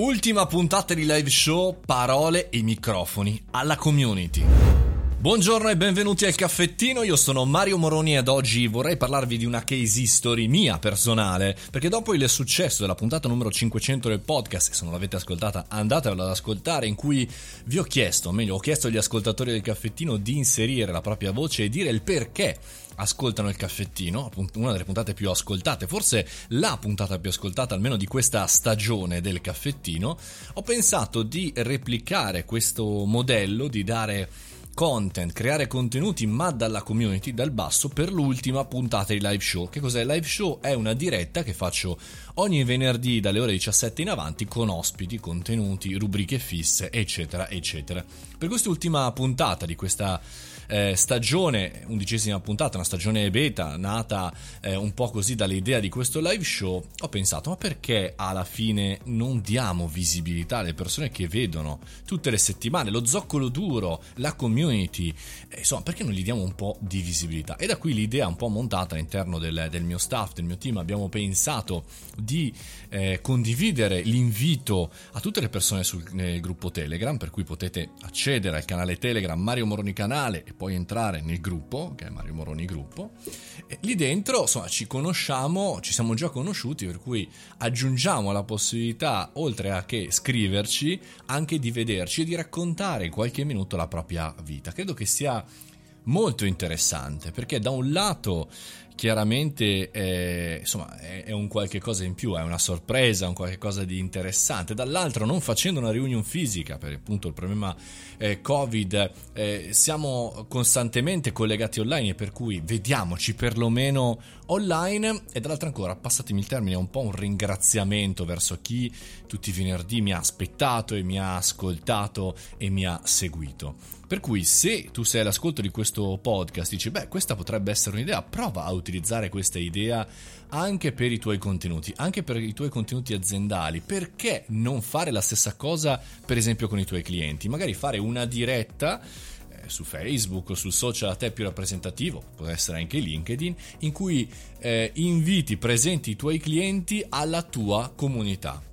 Ultima puntata di live show, parole e microfoni alla community. Buongiorno e benvenuti al caffettino, io sono Mario Moroni ed oggi vorrei parlarvi di una case history mia personale, perché dopo il successo della puntata numero 500 del podcast, se non l'avete ascoltata andatevela ad ascoltare, in cui vi ho chiesto, o meglio ho chiesto agli ascoltatori del caffettino di inserire la propria voce e dire il perché ascoltano il caffettino, una delle puntate più ascoltate, forse la puntata più ascoltata almeno di questa stagione del caffettino, ho pensato di replicare questo modello, di dare content, creare contenuti ma dalla community, dal basso, per l'ultima puntata di live show. Che cos'è? Live show è una diretta che faccio ogni venerdì dalle ore 17 in avanti con ospiti, contenuti, rubriche fisse, eccetera, eccetera. Per quest'ultima puntata di questa eh, stagione, undicesima puntata, una stagione beta, nata eh, un po' così dall'idea di questo live show, ho pensato, ma perché alla fine non diamo visibilità alle persone che vedono tutte le settimane lo zoccolo duro, la community, eh, insomma, perché non gli diamo un po' di visibilità? E da qui l'idea un po' montata all'interno del, del mio staff, del mio team, abbiamo pensato di eh, condividere l'invito a tutte le persone sul gruppo Telegram, per cui potete accedere al canale Telegram Mario Moroni Canale e poi entrare nel gruppo, che è Mario Moroni Gruppo. E lì dentro, insomma, ci conosciamo, ci siamo già conosciuti, per cui aggiungiamo la possibilità, oltre a che scriverci, anche di vederci e di raccontare in qualche minuto la propria vita. Credo che sia molto interessante perché da un lato chiaramente è, insomma, è, è, un qualche cosa in più, è una sorpresa, un qualche cosa di interessante. Dall'altro, non facendo una reunion fisica, per appunto il problema eh, Covid, eh, siamo costantemente collegati online per cui vediamoci perlomeno online. E dall'altro ancora, passatemi il termine, è un po' un ringraziamento verso chi tutti i venerdì mi ha aspettato e mi ha ascoltato e mi ha seguito. Per cui se tu sei all'ascolto di questo podcast dici, beh, questa potrebbe essere un'idea, prova a utilizzare questa idea anche per i tuoi contenuti, anche per i tuoi contenuti aziendali. Perché non fare la stessa cosa, per esempio, con i tuoi clienti? Magari fare una diretta eh, su Facebook o sul social a te più rappresentativo, può essere anche LinkedIn, in cui eh, inviti, presenti i tuoi clienti alla tua comunità.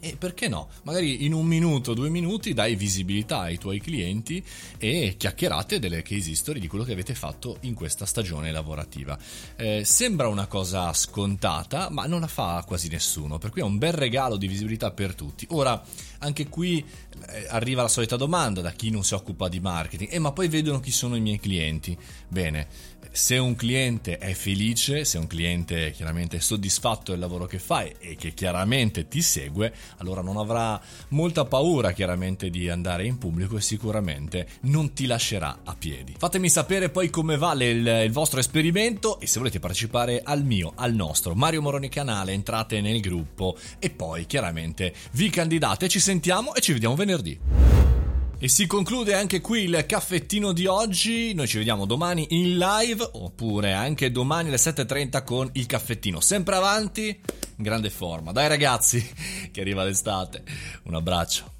E perché no? Magari in un minuto, due minuti dai visibilità ai tuoi clienti e chiacchierate delle case history di quello che avete fatto in questa stagione lavorativa. Eh, sembra una cosa scontata, ma non la fa quasi nessuno, per cui è un bel regalo di visibilità per tutti. Ora, anche qui eh, arriva la solita domanda da chi non si occupa di marketing, eh, ma poi vedono chi sono i miei clienti. Bene, se un cliente è felice, se un cliente chiaramente è soddisfatto del lavoro che fai e che chiaramente ti segue, allora non avrà molta paura chiaramente di andare in pubblico e sicuramente non ti lascerà a piedi. Fatemi sapere poi come vale il, il vostro esperimento e se volete partecipare al mio, al nostro Mario Moroni canale, entrate nel gruppo e poi chiaramente vi candidate, ci sentiamo e ci vediamo venerdì. E si conclude anche qui il caffettino di oggi. Noi ci vediamo domani in live oppure anche domani alle 7.30 con il caffettino. Sempre avanti, in grande forma. Dai ragazzi, che arriva l'estate. Un abbraccio.